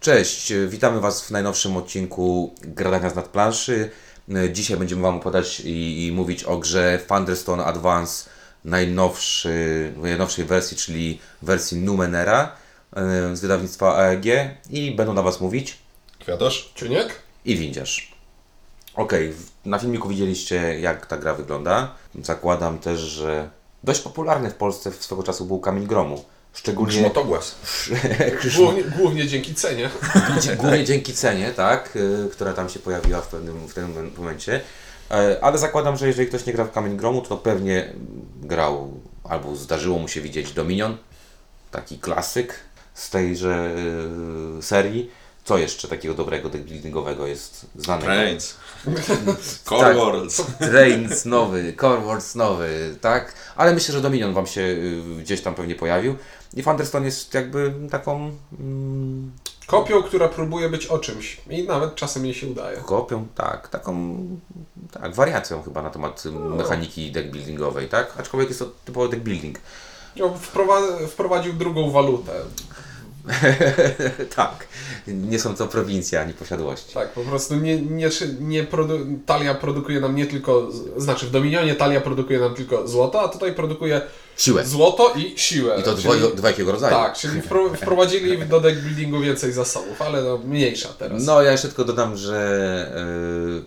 Cześć, witamy Was w najnowszym odcinku Gradania z nadplanszy. Dzisiaj będziemy Wam opowiadać i, i mówić o grze Thunderstone Advance najnowszy, najnowszej wersji, czyli wersji Numenera e, z wydawnictwa AEG i będą na Was mówić Kwiatosz? Ciuniek? i Windziarz. Okej, w- na filmiku widzieliście jak ta gra wygląda. Zakładam też, że dość popularny w Polsce w swego czasu był Kamień Gromu. Szczególnie Grzmotogłaz. Głównie, głównie dzięki cenie. Głównie dzięki cenie, tak, y, która tam się pojawiła w pewnym, w tym momencie. E, Ale zakładam, że jeżeli ktoś nie grał w Kamień Gromu, to pewnie grał albo zdarzyło mu się widzieć Dominion, taki klasyk z tejże y, serii. Co jeszcze takiego dobrego deckbuildingowego jest znanego? Trains. Core Tak. Worlds. Trains nowy, Core Wars nowy, tak? Ale myślę, że Dominion Wam się y, gdzieś tam pewnie pojawił. I Thunderstone jest jakby taką mm, Kopią, która próbuje być o czymś. I nawet czasem jej się udaje. Kopią, tak, taką tak, wariacją chyba na temat y, mechaniki deckbuildingowej, tak? Aczkolwiek jest to typowy deckbuilding. No, wprowa- wprowadził drugą walutę. tak, nie są to prowincje ani posiadłości. Tak, po prostu nie, nie, nie produ- talia produkuje nam nie tylko, znaczy w Dominionie talia produkuje nam tylko złoto, a tutaj produkuje Siłę. złoto i siłę. I to Czyli- dwo, dwojakiego rodzaju. Tak, czyli wpro- wprowadzili do deckbuildingu więcej zasobów, ale no, mniejsza teraz. No ja jeszcze tylko dodam, że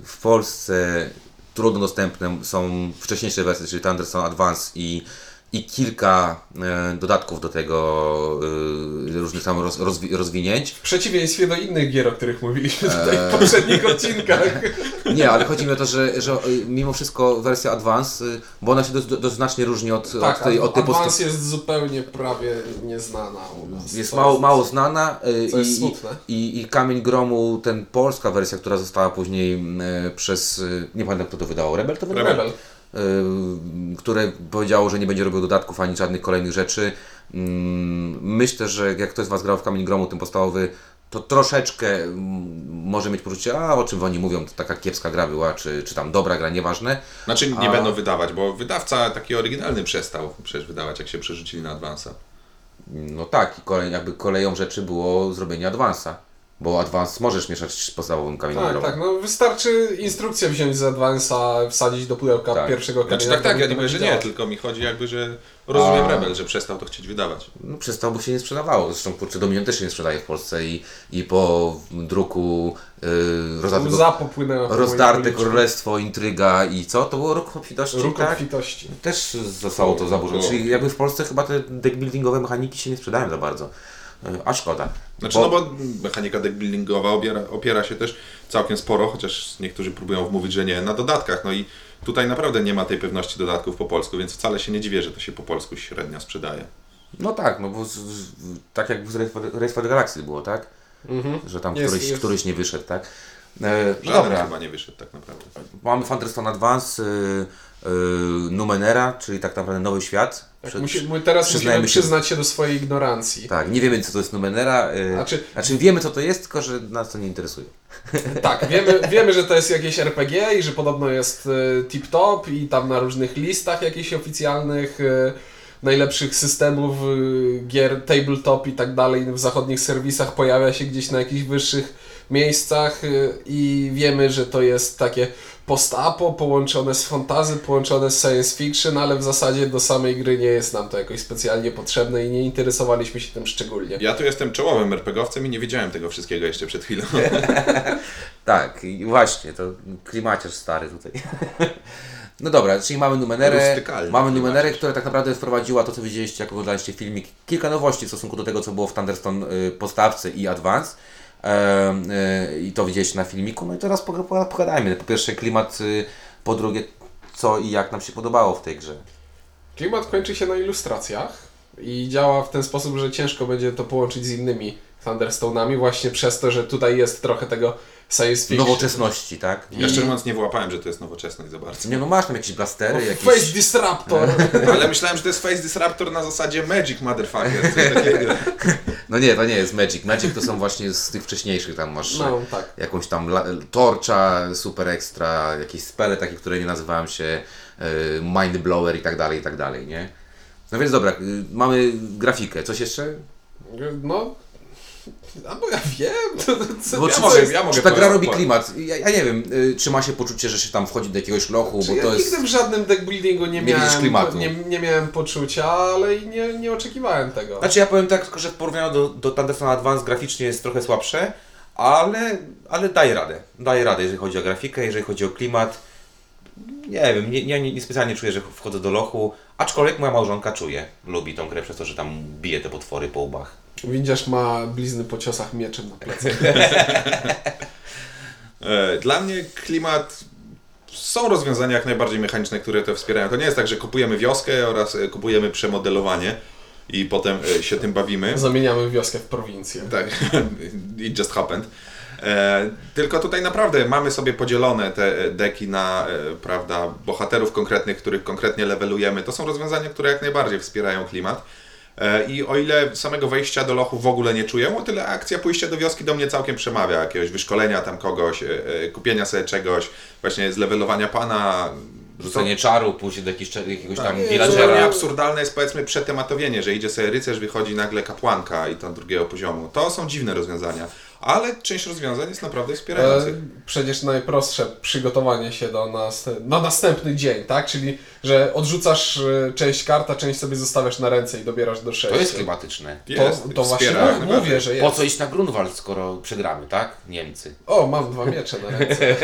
y, w Polsce trudno dostępne są wcześniejsze wersje, czyli Thunderstone Advance i, i kilka y, dodatków do tego y, różnych tam roz, rozwi- rozwinięć. W przeciwieństwie do innych gier, o których mówiliśmy tutaj Eee. w poprzednich odcinkach. Nie, ale chodzi mi o to, że, że mimo wszystko wersja Advance, bo ona się dość, dość znacznie różni od, Tak, od tej, od tej Advance jest zupełnie prawie nieznana u nas. Jest To mało, mało znana co jest i, smutne. i, i Kamień Gromu, ten polska wersja, która została później przez, nie pamiętam kto to wydawał, Rebel to? Rebel. Y, które powiedziało, że nie będzie robił dodatków ani żadnych kolejnych rzeczy. Mm, Myślę, że jak ktoś z Was grał w Kamień Gromu, ten podstawowy, to troszeczkę mm, może mieć poczucie, a o czym oni mówią, to taka kiepska gra była, czy, czy tam dobra gra, nieważne. Znaczy nie A- będą wydawać, bo wydawca taki oryginalny przestał przecież wydawać, jak się przerzucili na Advance'a. No tak, i kolej, jakby koleją rzeczy było zrobienie Advance'a, bo Advance możesz mieszać z podstawowym Kamieniem Tak, tak, no wystarczy instrukcję wziąć z Advance'a, wsadzić do pudełka Tak. pierwszego Znaczy kamienia. tak, tak, ja nie mówię, że nie, tylko mi chodzi jakby, że rozumiem A- Rebel, że przestał to chcieć wydawać. No, przestał, bo się nie sprzedawało. Zresztą kurczę, Dominion też się nie sprzedaje w Polsce i, i po druku yy, rozdarte, rozdarte królestwo, intryga i co? To było rok obfitości, Róg tak? obfitości. Też zostało to zaburzone. Czyli jakby w Polsce chyba te deckbuildingowe mechaniki się nie sprzedają za bardzo. Yy, A szkoda. Znaczy, no bo mechanika deckbuildingowa opiera, opiera się też całkiem sporo, chociaż niektórzy próbują wmówić, że nie, na dodatkach. No i tutaj naprawdę nie ma tej pewności dodatków po polsku, więc wcale się nie dziwię, że to się po polsku średnio sprzedaje. No tak, no bo z, z, tak jak w Race for, the Galaxy było, tak? Mhm. Że tam Jest, któryś, jest. któryś nie wyszedł, tak? E, no Żaden dobra, chyba nie wyszedł tak naprawdę. mamy Thunderstone Advance, y, Numenera, czyli tak naprawdę nowy świat. Tak, musimy, teraz musimy się- przyznać się do swojej ignorancji. Tak, nie wiemy co to jest Numenera. Y, Znaczy- znaczy wiemy co to jest, tylko że nas to nie interesuje. Tak, wiemy, wiemy, że to jest jakieś RPG i że podobno jest e, tip-top i tam na różnych listach jakichś oficjalnych e, najlepszych systemów gier, tabletop i tak dalej w zachodnich serwisach pojawia się gdzieś na jakichś wyższych miejscach e, i wiemy, że to jest takie post-apo połączone z fantazy, połączone z science fiction, ale w zasadzie do samej gry nie jest nam to jakoś specjalnie potrzebne i nie interesowaliśmy się tym szczególnie. Ja tu jestem czołowym RPGowcem i nie wiedziałem tego wszystkiego jeszcze przed chwilą. Tak, i właśnie, to klimaciarz stary tutaj. No dobra, czyli mamy Rustykalny mamy. Numenerę, która tak naprawdę wprowadziła to, co widzieliście, jak oglądaliście filmik, kilka nowości w stosunku do tego, co było w Thunderstone y, podstawce i Advance. Y, I to widzieliście na filmiku. No i teraz poga- poga- pogadajmy. Po pierwsze klimat, y, po drugie co i jak nam się podobało w tej grze. Klimat kończy się na ilustracjach i działa w ten sposób, że ciężko będzie to połączyć z innymi Thunderstone'ami właśnie przez to, że tutaj jest trochę tego science fiction. Nowoczesności, tak? Ja szczerze mówiąc nie włapałem, że to jest nowoczesność za bardzo. Nie no, masz tam jakieś blastery, jakieś... Face Disruptor! Ale myślałem, że to jest Face Disruptor na zasadzie Magic Motherfucker. No nie, to nie jest Magic. Magic to są właśnie z tych wcześniejszych, tam masz No tak. jakąś tam la- torcza, super ekstra, jakieś spele takie, które nie nazywają się y, Mind Blower i tak dalej, i tak dalej, nie? No więc dobra, y, mamy grafikę. Coś jeszcze? No, A bo ja wiem, to, to, co, Bo ja czy, mogę- jest- ja mogę czy ta gra robi po- klimat? Ja, ja nie wiem, y, czy ma się poczucie, że się tam wchodzi do jakiegoś lochu, Czy bo ja to jest... nigdy w żadnym deckbuildingu nie, nie miałem, klimatu. nie, nie miałem poczucia, ale i nie, nie oczekiwałem tego. Znaczy ja powiem tak, że w porównaniu do, do Thunderstone Advance graficznie jest trochę słabsze, ale, ale daje radę. Daje radę, jeżeli chodzi o grafikę, jeżeli chodzi o klimat. Nie wiem, nie, nie, nie specjalnie czuję, że wchodzę do lochu, aczkolwiek moja małżonka czuje. Lubi tą grę przez to, że tam bije te potwory po łbach. Widzisz, ma blizny po ciosach mieczem na plecach. E, Dla mnie klimat. Są rozwiązania jak najbardziej mechaniczne, które to wspierają. To nie jest tak, że kupujemy wioskę oraz e, kupujemy przemodelowanie i potem e, się tym bawimy. Zamieniamy wioskę w prowincję. Tak, it just happened. E, tylko tutaj naprawdę mamy sobie podzielone te deki na e, prawda, bohaterów konkretnych, których konkretnie levelujemy. To są rozwiązania, które jak najbardziej wspierają klimat. E, I o ile samego wejścia do lochu w ogóle nie czuję, o tyle akcja pójścia do wioski do mnie całkiem przemawia. Jakiegoś wyszkolenia tam kogoś, e, e, kupienia sobie czegoś, właśnie zlewelowania pana. Rzucenie czaru, pójście do jakiegoś, jakiegoś tam Zupełnie villagera. absurdalne jest powiedzmy przetematowienie, że idzie sobie rycerz, wychodzi nagle kapłanka i to drugiego poziomu. To są dziwne rozwiązania, ale część rozwiązań jest naprawdę E, wspierających. przecież najprostsze przygotowanie się do nas, na następny dzień, tak? Czyli, że odrzucasz e, część kart, a część sobie zostawiasz na ręce i dobierasz do sześciu. To jest klimatyczne. Jest, to, to właśnie wspiera, jak mów- najbardziej. mówię, że Po jest. co iść na Grunwald, skoro przegramy, tak? Niemcy. O, mam dwa miecze na ręce.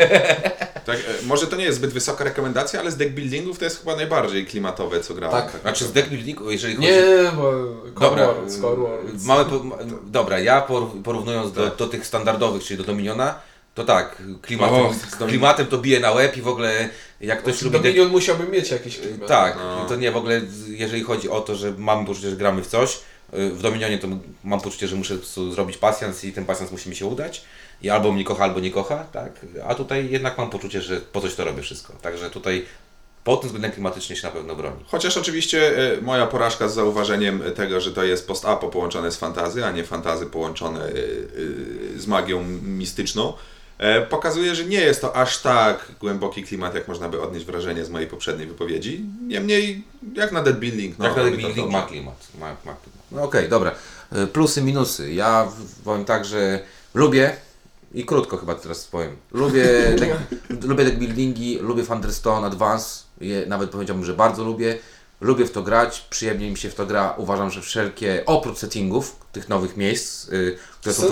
Tak, e, może to nie jest zbyt wysoka rekomendacja, ale z deck buildingów to jest chyba najbardziej klimatowe, co grałem. Tak. Znaczy z deckbuildingu, jeżeli chodzi... Nie, bo Dobra, Worlds. mamy, po- dobra, ja por- porównując do, do tych standardowych, czyli do Dominiona, to tak, klimatem, O, klimatem to bije na łeb i w ogóle jak ktoś lubi... deck- Dominion musiałby mieć jakiś klimat. Tak, No. to nie w ogóle, jeżeli chodzi o to, że mamy poczucie, że gramy w coś, y, w Dominionie to mam poczucie, że muszę zrobić pasjans i ten pasjans musi mi się udać. I albo mnie kocha, albo nie kocha, tak? A tutaj jednak mam poczucie, że po coś to robię wszystko. Także tutaj pod tym względem klimatycznie się na pewno broni. Chociaż oczywiście e, moja porażka z zauważeniem tego, że to jest post-apo połączone z fantazy, a nie fantazy połączone e, e, z magią mistyczną, pokazuje, że nie jest to aż tak głęboki klimat, jak można by odnieść wrażenie z mojej poprzedniej wypowiedzi. Niemniej, jak na dead building, no, Jak na to building ma klimat. Ma, ma klimat. No okej, dobra. Y, Plusy, minusy. Ja powiem tak, że lubię i krótko chyba teraz powiem. Lubię, deck, lubię deck buildingi, lubię Thunderstone Advance. Je, nawet powiedziałbym, że bardzo lubię. Lubię w to grać, przyjemnie mi się w to gra. Uważam, że wszelkie, oprócz settingów, tych nowych miejsc, y, które są tu,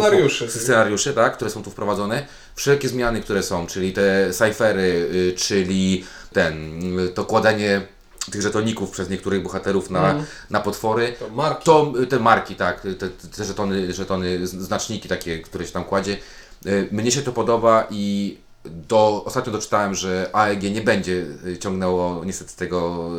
wpro- scenariusze, tak, które są tu wprowadzone, wszelkie zmiany, które są, czyli te cyfery, y, czyli ten, y, to kładenie tych żetoników przez niektórych bohaterów na, Mhm. na potwory. To marki. To te marki, tak, te, te żetony, żetony, znaczniki takie, które się tam kładzie. Y, Mnie się to podoba i do, ostatnio doczytałem, że AEG nie będzie y, ciągnęło niestety tego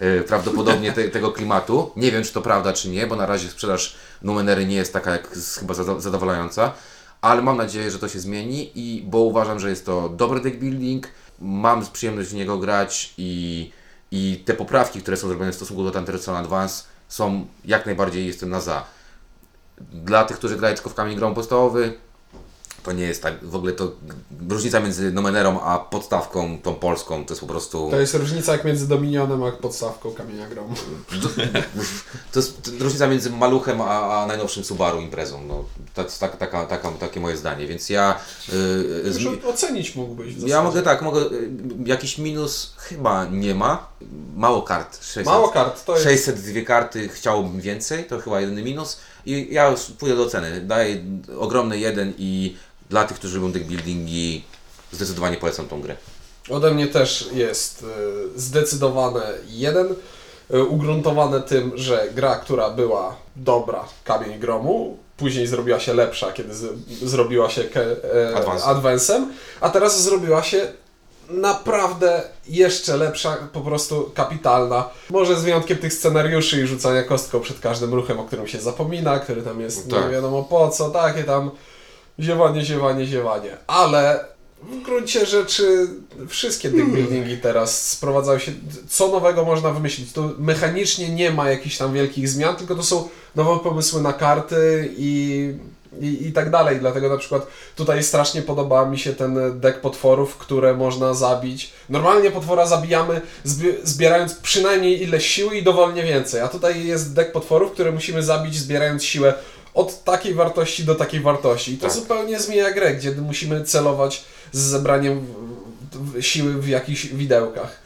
y, prawdopodobnie te, tego klimatu. Nie wiem, czy to prawda, czy nie, bo na razie sprzedaż Numenery nie jest taka jak z- chyba zadowalająca, ale mam nadzieję, że to się zmieni i bo uważam, że jest to dobry deck building, mam przyjemność w niego grać i, i te poprawki, które są zrobione w stosunku do Thunderstone Advance są jak najbardziej jestem na za. Dla tych, którzy grają tylko w kamień grom podstawowy, to nie jest tak, w ogóle to różnica między Numenerą a podstawką tą polską to jest po prostu... To jest różnica jak między Dominionem a podstawką Kamienia Gromu. To jest różnica między Maluchem a, a najnowszym Subaru imprezą. No, to jest tak, taka, taka, takie moje zdanie, więc ja... Yy, Już ocenić mógłbyś w ja mogę tak, mogę... y, Jakiś minus chyba nie ma. Mało kart. 600, Mało kart, to jest... 602 karty, chciałbym więcej, to chyba jedyny minus. I ja już pójdę do oceny. Daję ogromny jeden i dla tych, którzy lubią deck buildingi, zdecydowanie polecam tą grę. Ode mnie też jest y, zdecydowane jeden, y, ugruntowane tym, że gra, która była dobra, Kamień Gromu, później zrobiła się lepsza, kiedy z, zrobiła się ke, e, Advancem. advancem, a teraz zrobiła się naprawdę jeszcze lepsza, po prostu kapitalna. Może z wyjątkiem tych scenariuszy i rzucania kostką przed każdym ruchem, o którym się zapomina, który tam jest Tak. nie wiadomo po co, takie tam ziewanie, ziewanie, ziewanie. Ale w gruncie rzeczy wszystkie deck buildingi teraz sprowadzają się, co nowego można wymyślić. Tu mechanicznie nie ma jakichś tam wielkich zmian, tylko to są nowe pomysły na karty i, i, i tak dalej. Dlatego na przykład tutaj strasznie podoba mi się ten deck potworów, które można zabić. Normalnie potwora zabijamy zbi- zbierając przynajmniej ileś siły i dowolnie więcej, a tutaj jest deck potworów, które musimy zabić zbierając siłę od takiej wartości do takiej wartości. I to Tak. zupełnie zmienia grę, gdzie musimy celować z zebraniem siły w jakichś widełkach.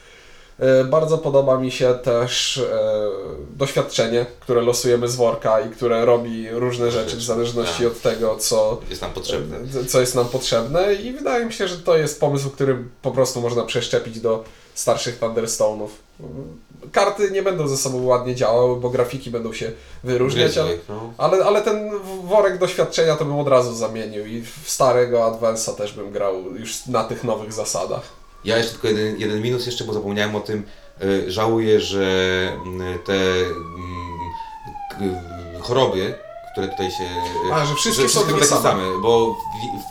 E, Bardzo podoba mi się też e, doświadczenie, które losujemy z worka i które robi różne rzeczy w zależności Tak. od tego, co, Jest nam potrzebne. co jest nam potrzebne i wydaje mi się, że to jest pomysł, który po prostu można przeszczepić do starszych Thunderstone'ów. Karty nie będą ze sobą ładnie działały, bo grafiki będą się wyróżniać, ale, no. ale, ale ten worek doświadczenia to bym od razu zamienił i w starego Advance'a też bym grał już na tych nowych zasadach. Ja jeszcze tylko jeden, jeden minus jeszcze, bo zapomniałem o tym. Y, Żałuję, że mm, te mm, choroby, które tutaj się... A, że wszystkie są takie same. Bo w,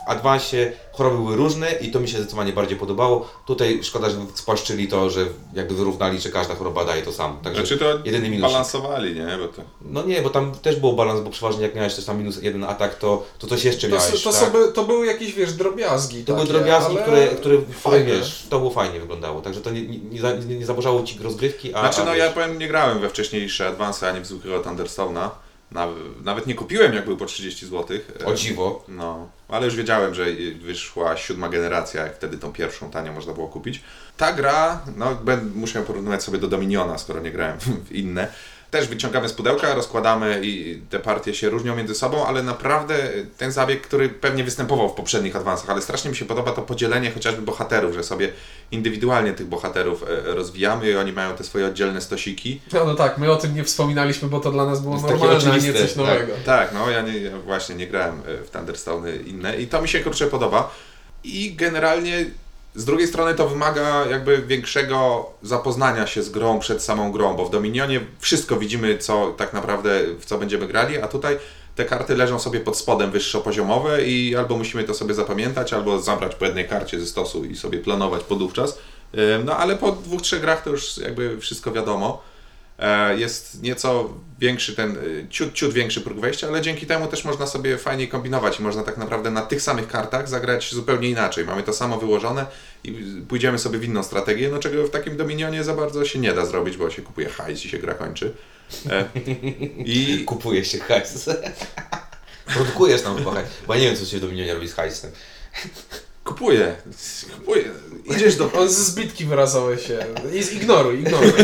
w Advancie choroby były różne i to mi się zdecydowanie bardziej podobało. Tutaj szkoda, że spłaszczyli to, że jakby wyrównali, że każda choroba daje to samo. Także Znaczy to jedyny minus. balansowali, nie? Bo to... No nie, bo tam też był balans, bo przeważnie jak miałeś też tam minus jeden atak, to, to coś jeszcze To, miałeś. to, tak? sobie, to były jakieś, wiesz, drobiazgi. To były takie, drobiazgi, ale które, które, fajne. wiesz, to było fajnie wyglądało. Także to nie, nie, nie, nie, nie zaburzało ci rozgrywki, a. Znaczy a no wiesz, ja powiem, nie grałem we wcześniejsze Advance, ani w zwykłego Thunderstone'a. Naw- Nawet nie kupiłem jak był po 30 zł. O dziwo. No, ale już wiedziałem, że wyszła siódma generacja, jak wtedy tą pierwszą tanio można było kupić. Ta gra, no muszę ją porównywać sobie do Dominiona, skoro nie grałem w inne. Też wyciągamy z pudełka, rozkładamy i te partie się różnią między sobą, ale naprawdę ten zabieg, który pewnie występował w poprzednich adwansach, ale strasznie mi się podoba to podzielenie chociażby bohaterów, że sobie indywidualnie tych bohaterów e, rozwijamy i oni mają te swoje oddzielne stosiki. No, no tak, my o tym nie wspominaliśmy, bo to dla nas było Jest normalne, a nie coś tak. nowego. Tak, no ja, nie, ja właśnie nie grałem e, w Thunderstone inne i to mi się kurczę podoba. I generalnie z drugiej strony to wymaga jakby większego zapoznania się z grą przed samą grą, bo w Dominionie wszystko widzimy, co tak naprawdę w co będziemy grali, a tutaj te karty leżą sobie pod spodem wyższopoziomowe i albo musimy to sobie zapamiętać, albo zabrać po jednej karcie ze stosu i sobie planować podówczas. No ale po dwóch, trzech grach to już jakby wszystko wiadomo. E, Jest nieco większy ten, y, ciut, ciut większy próg wejścia, ale dzięki temu też można sobie fajniej kombinować i można tak naprawdę na tych samych kartach zagrać zupełnie inaczej. Mamy to samo wyłożone i pójdziemy sobie w inną strategię, no czego w takim Dominionie za bardzo się nie da zrobić, bo się kupuje hajs i się gra kończy. E, I Kupuje się hajs. Produkujesz tam chyba hajs. Bo ja nie wiem, co się do mnie robi z hajsem. kupuję, kupuję. Idziesz do On z zbitki wyrazowe się. I- Ignoruj, ignoruj.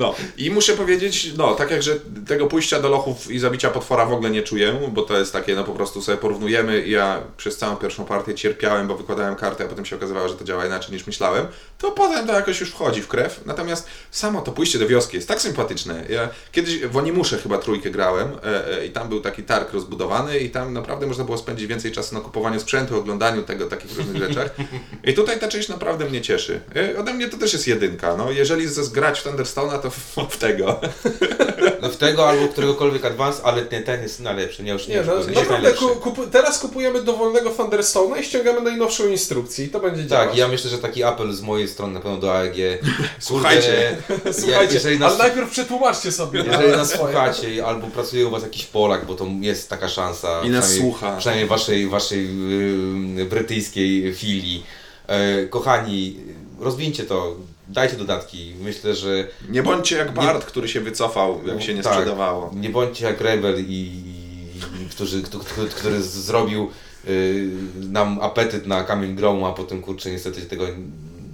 No i muszę powiedzieć, no tak jak, że tego pójścia do lochów i zabicia potwora w ogóle nie czuję, bo to jest takie, no po prostu sobie porównujemy ja przez całą pierwszą partię cierpiałem, bo wykładałem kartę, a potem się okazywało, że to działa inaczej niż myślałem, to potem to jakoś już wchodzi w krew. Natomiast samo to pójście do wioski jest tak sympatyczne. Ja kiedyś w Onimusze chyba trójkę grałem e, e, i tam był taki targ rozbudowany i tam naprawdę można było spędzić więcej czasu na kupowaniu sprzętu, oglądaniu tego, takich różnych rzeczach. I tutaj ta część naprawdę mnie cieszy. E, Ode mnie to też jest jedynka. No, jeżeli grać w Thunderstone'a, to w, w tego. No w tego albo któregokolwiek advance, ale ten, ten jest najlepszy. Nie, już nie, Nie, no, jest naprawdę najlepszy. ku, kupu, teraz kupujemy dowolnego Thunderstone'a i ściągamy najnowszą instrukcję i to będzie działać. Tak, ja myślę, że taki apel z mojej strony na pewno do AEG. Słuchajcie. Słuchajcie, jeżeli nas, ale najpierw przetłumaczcie sobie. jeżeli na nas swoje. słuchacie albo pracuje u Was jakiś Polak, bo to jest taka szansa. I nas słucha. Przynajmniej waszej, waszej yy, brytyjskiej filii. E, kochani, rozwincie to, dajcie dodatki. Myślę, że Nie bądźcie jak Bart, który się wycofał, jak się nie Tak. sprzedawało. Nie bądźcie jak Rebel, i, kto, który z- zrobił y, nam apetyt na kamień gromu, a potem kurczę niestety tego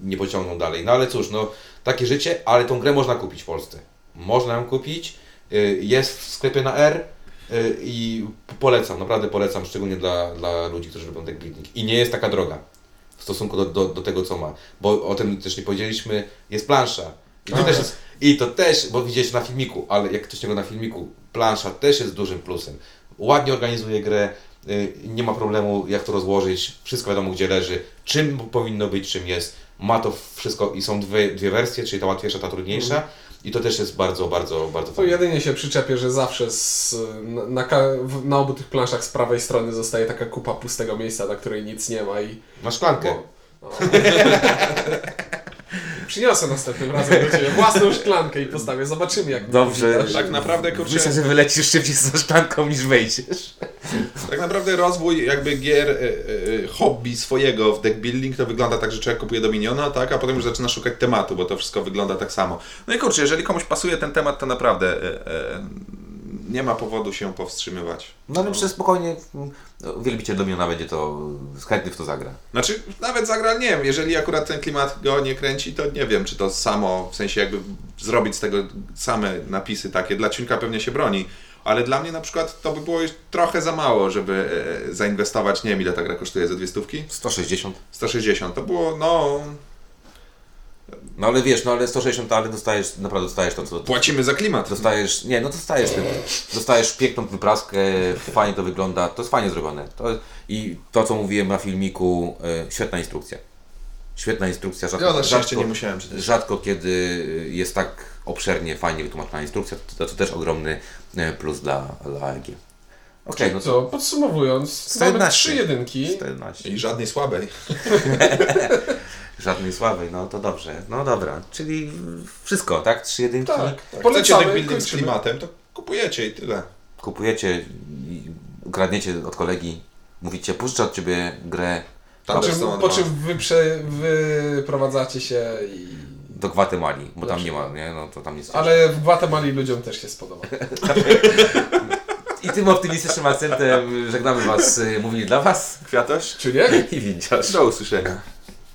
nie pociągnął dalej. No ale cóż, no takie życie, ale tą grę można kupić w Polsce. Można ją kupić, y, jest w sklepie na R y, i polecam, naprawdę polecam, szczególnie dla, dla ludzi, którzy lubią deck building. I nie jest taka droga stosunku do, do, do tego, co ma. Bo o tym też nie powiedzieliśmy, jest plansza. I to, też jest, I to też, bo widzieliście na filmiku, ale jak ktoś tego na filmiku, plansza też jest dużym plusem. Ładnie organizuje grę, y, nie ma problemu jak to rozłożyć, wszystko wiadomo gdzie leży, czym powinno być, czym jest. Ma to wszystko i są dwie, dwie wersje, czyli ta łatwiejsza, ta trudniejsza. I to też jest bardzo, bardzo, bardzo To fajne. jedynie się przyczepię, że zawsze z, na, na obu tych planszach z prawej strony zostaje taka kupa pustego miejsca, na której nic nie ma i... Masz szklankę. Bo, no. Przyniosę następnym razem do Ciebie własną szklankę i postawię. Zobaczymy jak Dobrze. Tak naprawdę, kurczę, Myślę, że wylecisz szybciej z szklanką niż wejdziesz. tak naprawdę rozwój jakby gier, e, e, hobby swojego w deck building to wygląda tak, że człowiek kupuje Dominiona, tak, a potem już zaczyna szukać tematu, bo to wszystko wygląda tak samo. No i kurczę, jeżeli komuś pasuje ten temat, to naprawdę e, e, nie ma powodu się powstrzymywać. No ale myślę spokojnie, no, wielbiciel Dominiona będzie to, chętny w to zagra. Znaczy, nawet zagra, nie wiem, jeżeli akurat ten klimat go nie kręci, to nie wiem, czy to samo, w sensie jakby zrobić z tego same napisy takie. Dla Ciunka pewnie się broni, ale dla mnie na przykład to by było już trochę za mało, żeby e, zainwestować, nie wiem ile ta gra kosztuje, za dwie stówki? 160. 160, to było, no, No ale wiesz, no ale 160, ale dostajesz, naprawdę dostajesz to, co... płacimy za klimat. Dostajesz, nie, no dostajesz tym. Dostajesz piękną wypraskę, fajnie to wygląda, to jest fajnie zrobione. To, I to, co mówiłem na filmiku, e, świetna instrukcja. Świetna instrukcja, rzadko, Ja na rzadko, nie musiałem czytać. rzadko kiedy jest tak obszernie, fajnie wytłumaczona instrukcja, to, to też ogromny e, plus dla, dla AEG. Okej, no to Co, podsumowując, mamy 111. trzy jedynki. 14. I żadnej słabej. Żadnej sławej, no to dobrze. No dobra, czyli wszystko, tak? Trzy jedynki. Tak, chcecie polecamy, deck building z klimatem, to kupujecie i tyle. Kupujecie, i ukradniecie od kolegi, mówicie, puszczę od Ciebie grę Tam Po czym, po czym wy prze, wyprowadzacie się i... do Gwatemali, bo tam nie ma, nie? No to tam jest Ale w Guatemali ludziom też się spodoba. I tym optymistycznym akcentem żegnamy Was, y, mówili dla Was Kwiatosz Czy nie? i Winciarz. Do usłyszenia.